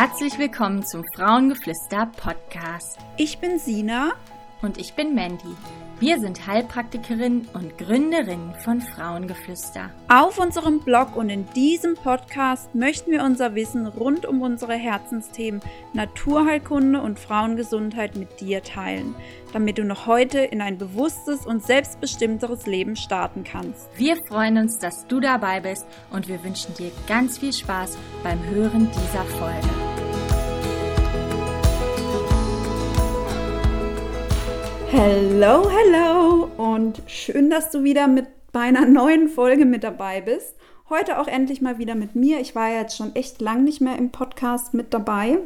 Herzlich willkommen zum Frauengeflüster Podcast. Ich bin Sina und ich bin Mandy. Wir sind Heilpraktikerin und Gründerin von Frauengeflüster. Auf unserem Blog und in diesem Podcast möchten wir unser Wissen rund um unsere Herzensthemen Naturheilkunde und Frauengesundheit mit dir teilen, damit du noch heute in ein bewusstes und selbstbestimmteres Leben starten kannst. Wir freuen uns, dass du dabei bist und wir wünschen dir ganz viel Spaß beim Hören dieser Folge. Hello, hello und schön, dass du wieder mit bei einer neuen Folge mit dabei bist. Heute auch endlich mal wieder mit mir. Ich war jetzt schon echt lang nicht mehr im Podcast mit dabei.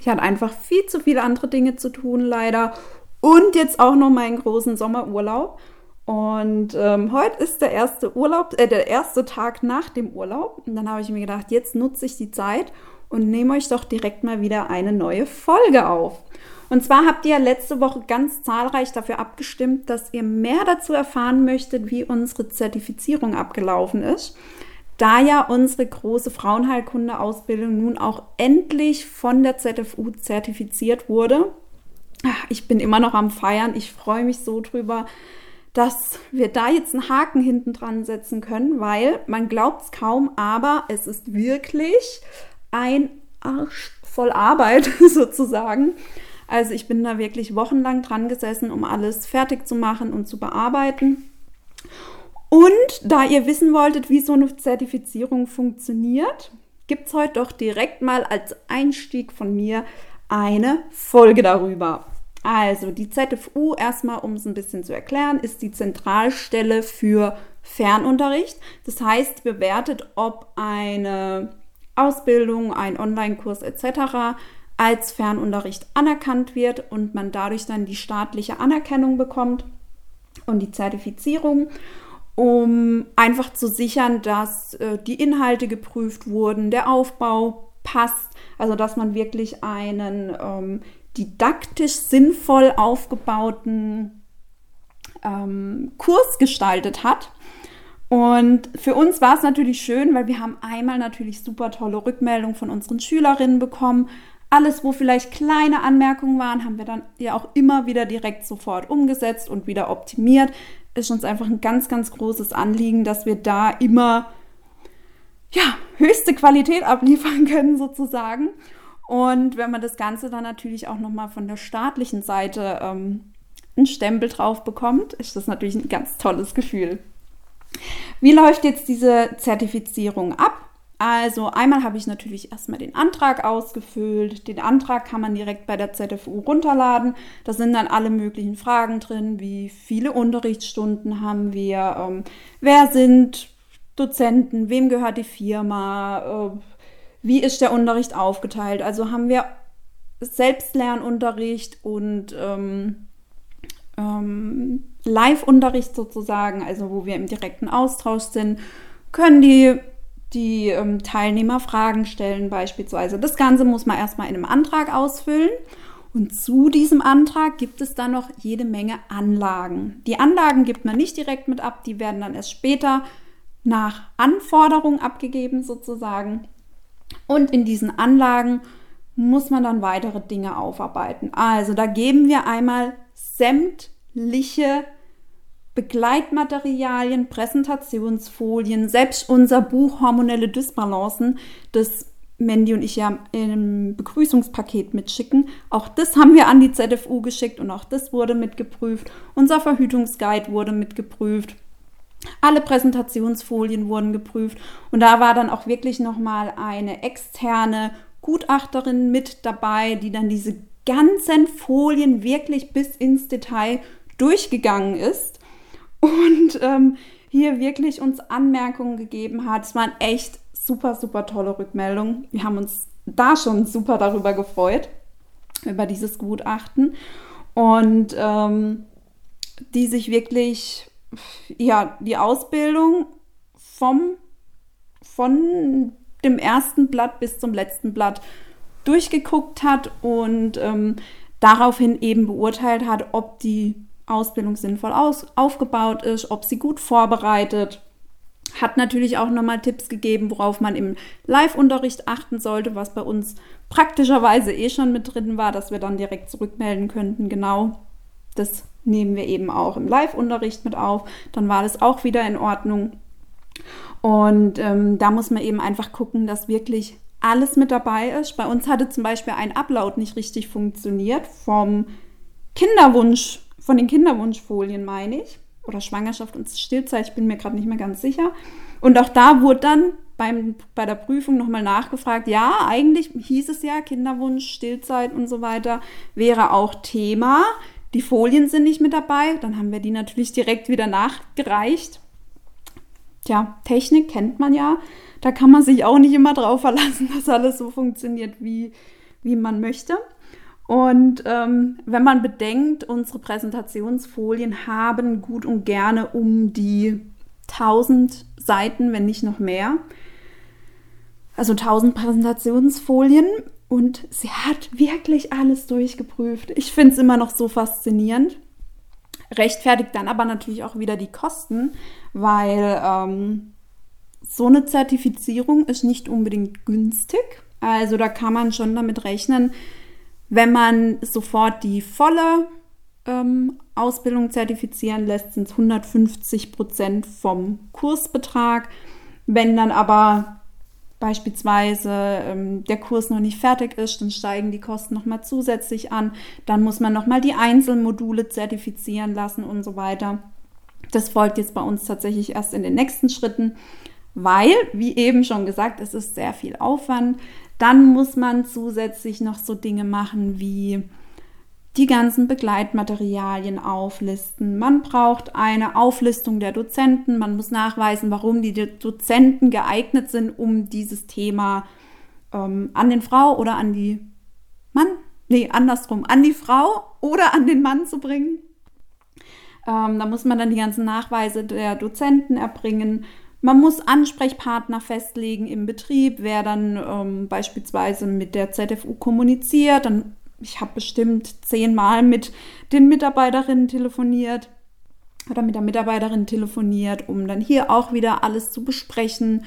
Ich hatte einfach viel zu viele andere Dinge zu tun, leider. Und jetzt auch noch meinen großen Sommerurlaub. Und ähm, heute ist der erste Urlaub, äh, der erste Tag nach dem Urlaub. Und dann habe ich mir gedacht, jetzt nutze ich die Zeit und nehme euch doch direkt mal wieder eine neue Folge auf. Und zwar habt ihr letzte Woche ganz zahlreich dafür abgestimmt, dass ihr mehr dazu erfahren möchtet, wie unsere Zertifizierung abgelaufen ist. Da ja unsere große Frauenheilkunde-Ausbildung nun auch endlich von der ZFU zertifiziert wurde. Ich bin immer noch am Feiern. Ich freue mich so drüber, dass wir da jetzt einen Haken hinten dran setzen können, weil man glaubt es kaum, aber es ist wirklich ein Arsch voll Arbeit sozusagen. Also ich bin da wirklich wochenlang dran gesessen, um alles fertig zu machen und zu bearbeiten. Und da ihr wissen wolltet, wie so eine Zertifizierung funktioniert, gibt es heute doch direkt mal als Einstieg von mir eine Folge darüber. Also die ZFU, erstmal um es ein bisschen zu erklären, ist die Zentralstelle für Fernunterricht. Das heißt, bewertet, ob eine Ausbildung, ein Online-Kurs etc als Fernunterricht anerkannt wird und man dadurch dann die staatliche Anerkennung bekommt und die Zertifizierung, um einfach zu sichern, dass äh, die Inhalte geprüft wurden, der Aufbau passt, also dass man wirklich einen ähm, didaktisch sinnvoll aufgebauten ähm, Kurs gestaltet hat. Und für uns war es natürlich schön, weil wir haben einmal natürlich super tolle Rückmeldungen von unseren Schülerinnen bekommen, alles, wo vielleicht kleine Anmerkungen waren, haben wir dann ja auch immer wieder direkt sofort umgesetzt und wieder optimiert. Ist uns einfach ein ganz, ganz großes Anliegen, dass wir da immer ja, höchste Qualität abliefern können sozusagen. Und wenn man das Ganze dann natürlich auch nochmal von der staatlichen Seite ähm, einen Stempel drauf bekommt, ist das natürlich ein ganz tolles Gefühl. Wie läuft jetzt diese Zertifizierung ab? Also einmal habe ich natürlich erstmal den Antrag ausgefüllt. Den Antrag kann man direkt bei der ZFU runterladen. Da sind dann alle möglichen Fragen drin, wie viele Unterrichtsstunden haben wir, ähm, wer sind Dozenten, wem gehört die Firma, äh, wie ist der Unterricht aufgeteilt. Also haben wir Selbstlernunterricht und ähm, ähm, Live-Unterricht sozusagen, also wo wir im direkten Austausch sind, können die die ähm, Teilnehmer Fragen stellen beispielsweise. Das Ganze muss man erstmal in einem Antrag ausfüllen. Und zu diesem Antrag gibt es dann noch jede Menge Anlagen. Die Anlagen gibt man nicht direkt mit ab, die werden dann erst später nach Anforderung abgegeben sozusagen. Und in diesen Anlagen muss man dann weitere Dinge aufarbeiten. Also da geben wir einmal sämtliche Begleitmaterialien, Präsentationsfolien, selbst unser Buch Hormonelle Dysbalancen, das Mandy und ich ja im Begrüßungspaket mitschicken. Auch das haben wir an die ZFU geschickt und auch das wurde mitgeprüft. Unser Verhütungsguide wurde mitgeprüft. Alle Präsentationsfolien wurden geprüft und da war dann auch wirklich nochmal eine externe Gutachterin mit dabei, die dann diese ganzen Folien wirklich bis ins Detail durchgegangen ist und ähm, hier wirklich uns Anmerkungen gegeben hat. Es waren echt super, super tolle Rückmeldungen. Wir haben uns da schon super darüber gefreut, über dieses Gutachten. Und ähm, die sich wirklich, ja, die Ausbildung vom, von dem ersten Blatt bis zum letzten Blatt durchgeguckt hat und ähm, daraufhin eben beurteilt hat, ob die Ausbildung sinnvoll aus, aufgebaut ist, ob sie gut vorbereitet hat natürlich auch nochmal Tipps gegeben, worauf man im Live-Unterricht achten sollte, was bei uns praktischerweise eh schon mit drin war, dass wir dann direkt zurückmelden könnten. Genau, das nehmen wir eben auch im Live-Unterricht mit auf. Dann war das auch wieder in Ordnung. Und ähm, da muss man eben einfach gucken, dass wirklich alles mit dabei ist. Bei uns hatte zum Beispiel ein Upload nicht richtig funktioniert vom Kinderwunsch, von den Kinderwunschfolien meine ich oder Schwangerschaft und Stillzeit, ich bin mir gerade nicht mehr ganz sicher. Und auch da wurde dann beim, bei der Prüfung nochmal nachgefragt, ja, eigentlich hieß es ja, Kinderwunsch, Stillzeit und so weiter wäre auch Thema. Die Folien sind nicht mit dabei, dann haben wir die natürlich direkt wieder nachgereicht. Tja, Technik kennt man ja. Da kann man sich auch nicht immer drauf verlassen, dass alles so funktioniert, wie, wie man möchte. Und ähm, wenn man bedenkt, unsere Präsentationsfolien haben gut und gerne um die 1000 Seiten, wenn nicht noch mehr. Also 1000 Präsentationsfolien und sie hat wirklich alles durchgeprüft. Ich finde es immer noch so faszinierend. Rechtfertigt dann aber natürlich auch wieder die Kosten, weil ähm, so eine Zertifizierung ist nicht unbedingt günstig. Also da kann man schon damit rechnen, wenn man sofort die volle ähm, Ausbildung zertifizieren lässt, sind es 150 Prozent vom Kursbetrag. Wenn dann aber beispielsweise ähm, der Kurs noch nicht fertig ist, dann steigen die Kosten nochmal zusätzlich an. Dann muss man nochmal die Einzelmodule zertifizieren lassen und so weiter. Das folgt jetzt bei uns tatsächlich erst in den nächsten Schritten, weil, wie eben schon gesagt, es ist sehr viel Aufwand. Dann muss man zusätzlich noch so Dinge machen wie die ganzen Begleitmaterialien auflisten. Man braucht eine Auflistung der Dozenten. Man muss nachweisen, warum die Dozenten geeignet sind, um dieses Thema ähm, an den Frau oder an die Mann, nee, andersrum, an die Frau oder an den Mann zu bringen. Ähm, da muss man dann die ganzen Nachweise der Dozenten erbringen. Man muss Ansprechpartner festlegen im Betrieb, wer dann ähm, beispielsweise mit der ZFU kommuniziert. Dann, ich habe bestimmt zehnmal mit den Mitarbeiterinnen telefoniert oder mit der Mitarbeiterin telefoniert, um dann hier auch wieder alles zu besprechen,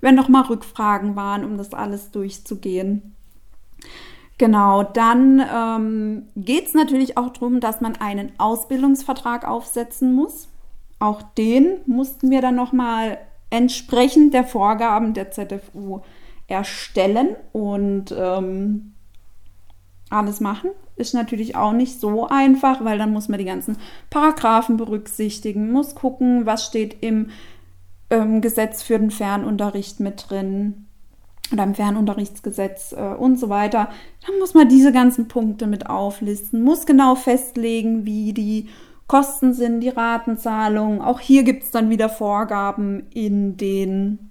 wenn noch mal Rückfragen waren, um das alles durchzugehen. Genau, dann ähm, geht es natürlich auch darum, dass man einen Ausbildungsvertrag aufsetzen muss. Auch den mussten wir dann nochmal entsprechend der Vorgaben der ZFU erstellen und ähm, alles machen. Ist natürlich auch nicht so einfach, weil dann muss man die ganzen Paragraphen berücksichtigen, muss gucken, was steht im ähm, Gesetz für den Fernunterricht mit drin oder im Fernunterrichtsgesetz äh, und so weiter. Dann muss man diese ganzen Punkte mit auflisten, muss genau festlegen, wie die Kosten sind, die Ratenzahlung. Auch hier gibt es dann wieder Vorgaben in den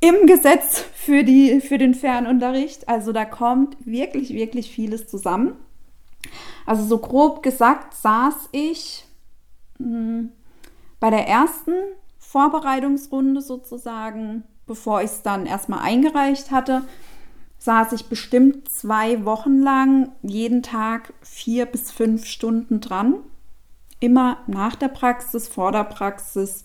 im Gesetz für, die, für den Fernunterricht. Also da kommt wirklich, wirklich vieles zusammen. Also so grob gesagt saß ich hm, bei der ersten Vorbereitungsrunde sozusagen, bevor ich es dann erstmal eingereicht hatte, saß ich bestimmt zwei Wochen lang jeden Tag vier bis fünf Stunden dran immer nach der Praxis, vor der Praxis,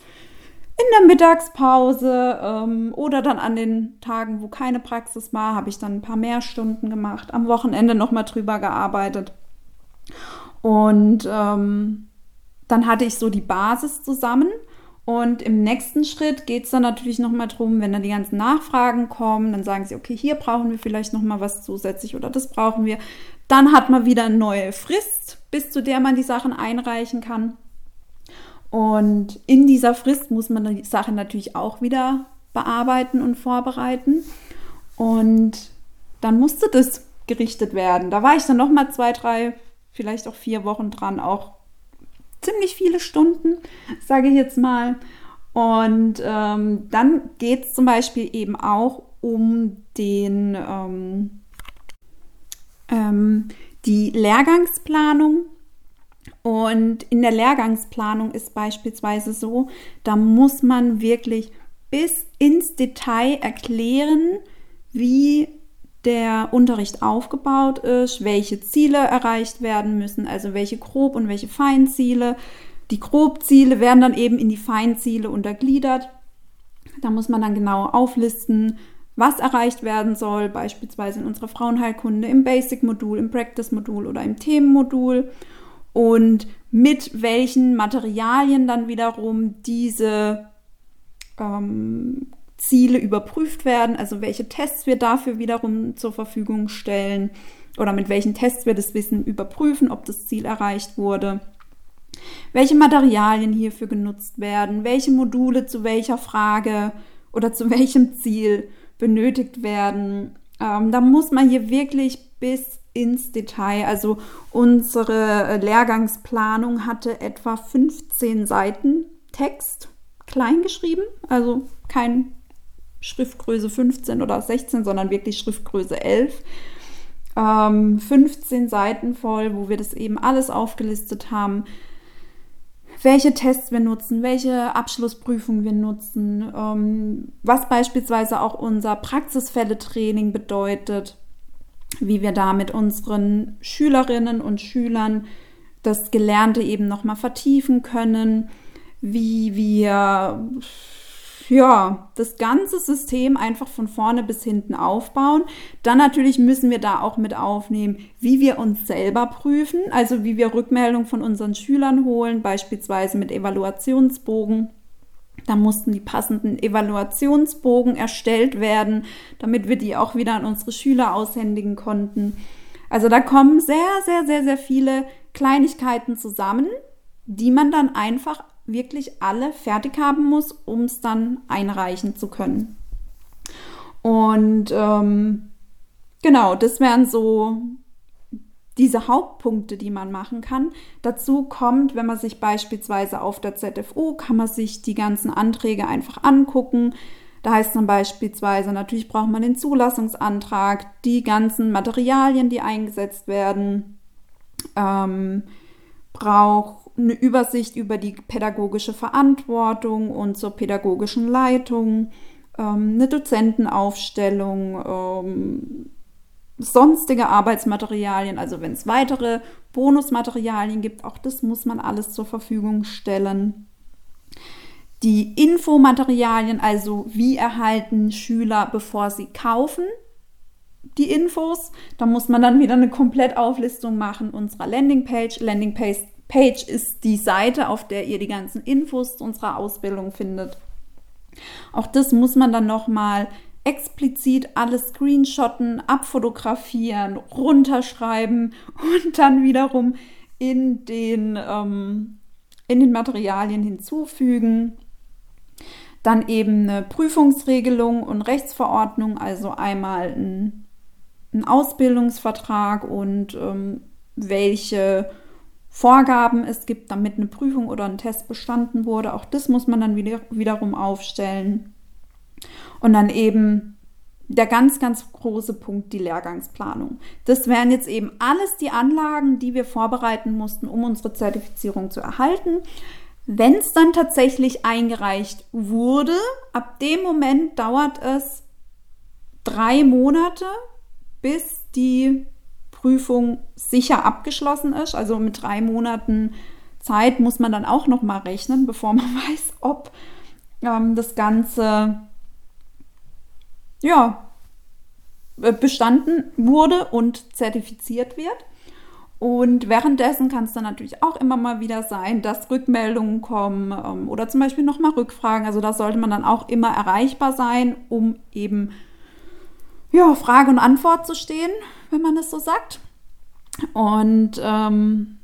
in der Mittagspause ähm, oder dann an den Tagen, wo keine Praxis war, habe ich dann ein paar mehr Stunden gemacht, am Wochenende nochmal drüber gearbeitet. Und ähm, dann hatte ich so die Basis zusammen. Und im nächsten Schritt geht es dann natürlich nochmal drum, wenn dann die ganzen Nachfragen kommen, dann sagen sie, okay, hier brauchen wir vielleicht nochmal was zusätzlich oder das brauchen wir. Dann hat man wieder eine neue Frist, bis zu der man die Sachen einreichen kann. Und in dieser Frist muss man die Sachen natürlich auch wieder bearbeiten und vorbereiten. Und dann musste das gerichtet werden. Da war ich dann noch mal zwei, drei, vielleicht auch vier Wochen dran, auch ziemlich viele Stunden, sage ich jetzt mal. Und ähm, dann geht es zum Beispiel eben auch um den ähm, ähm, die Lehrgangsplanung. Und in der Lehrgangsplanung ist beispielsweise so, da muss man wirklich bis ins Detail erklären, wie der Unterricht aufgebaut ist, welche Ziele erreicht werden müssen, also welche Grob- und welche Feinziele. Die Grobziele werden dann eben in die Feinziele untergliedert Da muss man dann genau auflisten, was erreicht werden soll, beispielsweise in unserer Frauenheilkunde, im Basic-Modul, im Practice-Modul oder im Themenmodul und mit welchen Materialien dann wiederum diese ähm, Ziele überprüft werden, also welche Tests wir dafür wiederum zur Verfügung stellen oder mit welchen Tests wir das Wissen überprüfen, ob das Ziel erreicht wurde, welche Materialien hierfür genutzt werden, welche Module zu welcher Frage oder zu welchem Ziel benötigt werden. Ähm, da muss man hier wirklich bis ins Detail. Also unsere äh, Lehrgangsplanung hatte etwa 15 Seiten Text klein geschrieben, also kein Schriftgröße 15 oder 16, sondern wirklich Schriftgröße 11. Ähm, 15 Seiten voll, wo wir das eben alles aufgelistet haben welche Tests wir nutzen, welche Abschlussprüfungen wir nutzen, ähm, was beispielsweise auch unser Praxisfälle-Training bedeutet, wie wir da mit unseren Schülerinnen und Schülern das Gelernte eben nochmal vertiefen können, wie wir ja, das ganze System einfach von vorne bis hinten aufbauen. Dann natürlich müssen wir da auch mit aufnehmen, wie wir uns selber prüfen, also wie wir Rückmeldungen von unseren Schülern holen, beispielsweise mit Evaluationsbogen. Da mussten die passenden Evaluationsbogen erstellt werden, damit wir die auch wieder an unsere Schüler aushändigen konnten. Also da kommen sehr, sehr, sehr, sehr viele Kleinigkeiten zusammen, die man dann einfach wirklich alle fertig haben muss, um es dann einreichen zu können. Und ähm, genau, das wären so diese Hauptpunkte, die man machen kann. Dazu kommt, wenn man sich beispielsweise auf der ZFU, kann man sich die ganzen Anträge einfach angucken. Da heißt dann beispielsweise, natürlich braucht man den Zulassungsantrag, die ganzen Materialien, die eingesetzt werden, ähm, braucht eine Übersicht über die pädagogische Verantwortung und zur pädagogischen Leitung, ähm, eine Dozentenaufstellung, ähm, sonstige Arbeitsmaterialien, also wenn es weitere Bonusmaterialien gibt, auch das muss man alles zur Verfügung stellen. Die Infomaterialien, also wie erhalten Schüler, bevor sie kaufen, die Infos. Da muss man dann wieder eine Komplettauflistung machen unserer Landingpage. Landingpage Page ist die Seite, auf der ihr die ganzen Infos unserer Ausbildung findet. Auch das muss man dann nochmal explizit alles screenshotten, abfotografieren, runterschreiben und dann wiederum in den, ähm, in den Materialien hinzufügen. Dann eben eine Prüfungsregelung und Rechtsverordnung, also einmal ein, ein Ausbildungsvertrag und ähm, welche Vorgaben es gibt, damit eine Prüfung oder ein Test bestanden wurde. Auch das muss man dann wieder, wiederum aufstellen. Und dann eben der ganz, ganz große Punkt, die Lehrgangsplanung. Das wären jetzt eben alles die Anlagen, die wir vorbereiten mussten, um unsere Zertifizierung zu erhalten. Wenn es dann tatsächlich eingereicht wurde, ab dem Moment dauert es drei Monate, bis die Prüfung sicher abgeschlossen ist. Also mit drei Monaten Zeit muss man dann auch noch mal rechnen, bevor man weiß, ob ähm, das Ganze ja äh, bestanden wurde und zertifiziert wird. Und währenddessen kann es dann natürlich auch immer mal wieder sein, dass Rückmeldungen kommen ähm, oder zum Beispiel nochmal Rückfragen. Also da sollte man dann auch immer erreichbar sein, um eben ja, Frage und Antwort zu stehen wenn man das so sagt. Und ähm,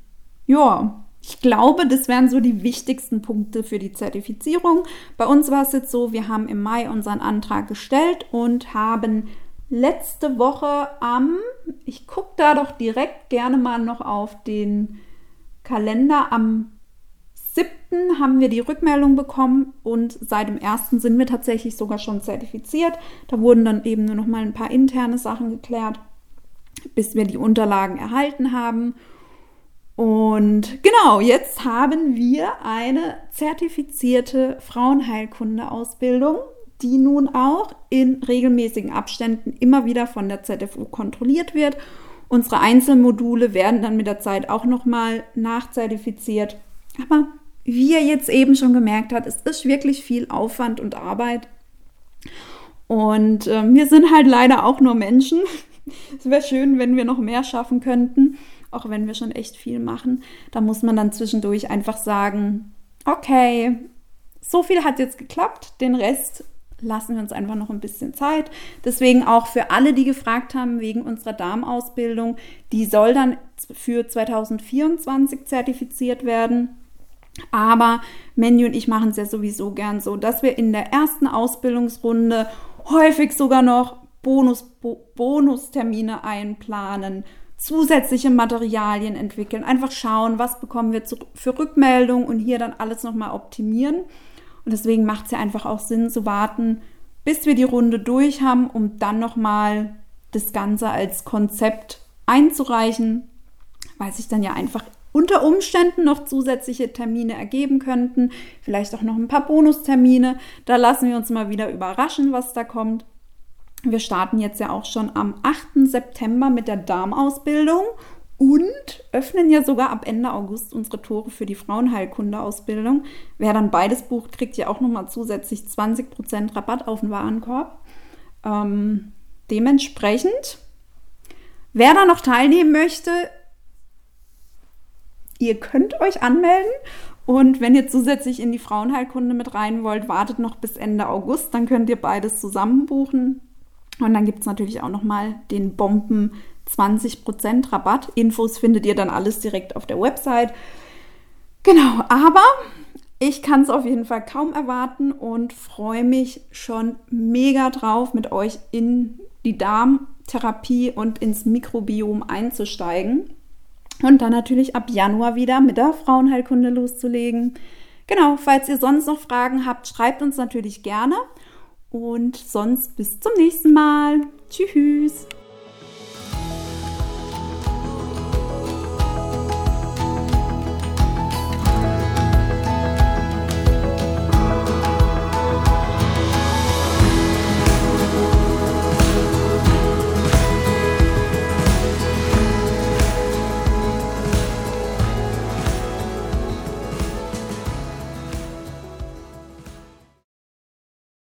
ja, ich glaube, das wären so die wichtigsten Punkte für die Zertifizierung. Bei uns war es jetzt so, wir haben im Mai unseren Antrag gestellt und haben letzte Woche am, ich gucke da doch direkt gerne mal noch auf den Kalender, am 7. haben wir die Rückmeldung bekommen und seit dem 1. sind wir tatsächlich sogar schon zertifiziert. Da wurden dann eben nur noch mal ein paar interne Sachen geklärt bis wir die Unterlagen erhalten haben. Und genau, jetzt haben wir eine zertifizierte Frauenheilkunde-Ausbildung, die nun auch in regelmäßigen Abständen immer wieder von der ZFU kontrolliert wird. Unsere Einzelmodule werden dann mit der Zeit auch nochmal nachzertifiziert. Aber wie ihr jetzt eben schon gemerkt habt, es ist wirklich viel Aufwand und Arbeit Und äh, wir sind halt leider auch nur Menschen. es wäre schön, wenn wir noch mehr schaffen könnten, auch wenn wir schon echt viel machen. Da muss man dann zwischendurch einfach sagen, okay, so viel hat jetzt geklappt, den Rest lassen wir uns einfach noch ein bisschen Zeit. Deswegen auch für alle, die gefragt haben wegen unserer Darmausbildung, die soll dann für 2024 zertifiziert werden. Aber Mandy und ich machen es ja sowieso gern so, dass wir in der ersten Ausbildungsrunde häufig sogar noch Bonus, Bo Bonustermine einplanen, zusätzliche Materialien entwickeln, einfach schauen, was bekommen wir für Rückmeldung und hier dann alles nochmal optimieren. Und deswegen macht es ja einfach auch Sinn zu warten, bis wir die Runde durch haben, um dann nochmal das Ganze als Konzept einzureichen, weil sich dann ja einfach unter Umständen noch zusätzliche Termine ergeben könnten, vielleicht auch noch ein paar Bonustermine. Da lassen wir uns mal wieder überraschen, was da kommt. Wir starten jetzt ja auch schon am 8. September mit der Darmausbildung und öffnen ja sogar ab Ende August unsere Tore für die Frauenheilkunde-Ausbildung. Wer dann beides bucht, kriegt ja auch nochmal zusätzlich 20% Rabatt auf den Warenkorb. Ähm, dementsprechend, wer da noch teilnehmen möchte, ihr könnt euch anmelden. Und wenn ihr zusätzlich in die Frauenheilkunde mit rein wollt, wartet noch bis Ende August. Dann könnt ihr beides zusammen buchen. Und dann gibt es natürlich auch nochmal den Bomben 20% Rabatt. Infos findet ihr dann alles direkt auf der Website. Genau, aber ich kann es auf jeden Fall kaum erwarten und freue mich schon mega drauf, mit euch in die Darmtherapie und ins Mikrobiom einzusteigen. Und dann natürlich ab Januar wieder mit der Frauenheilkunde loszulegen. Genau, falls ihr sonst noch Fragen habt, schreibt uns natürlich gerne. Und sonst bis zum nächsten Mal. Tschüss.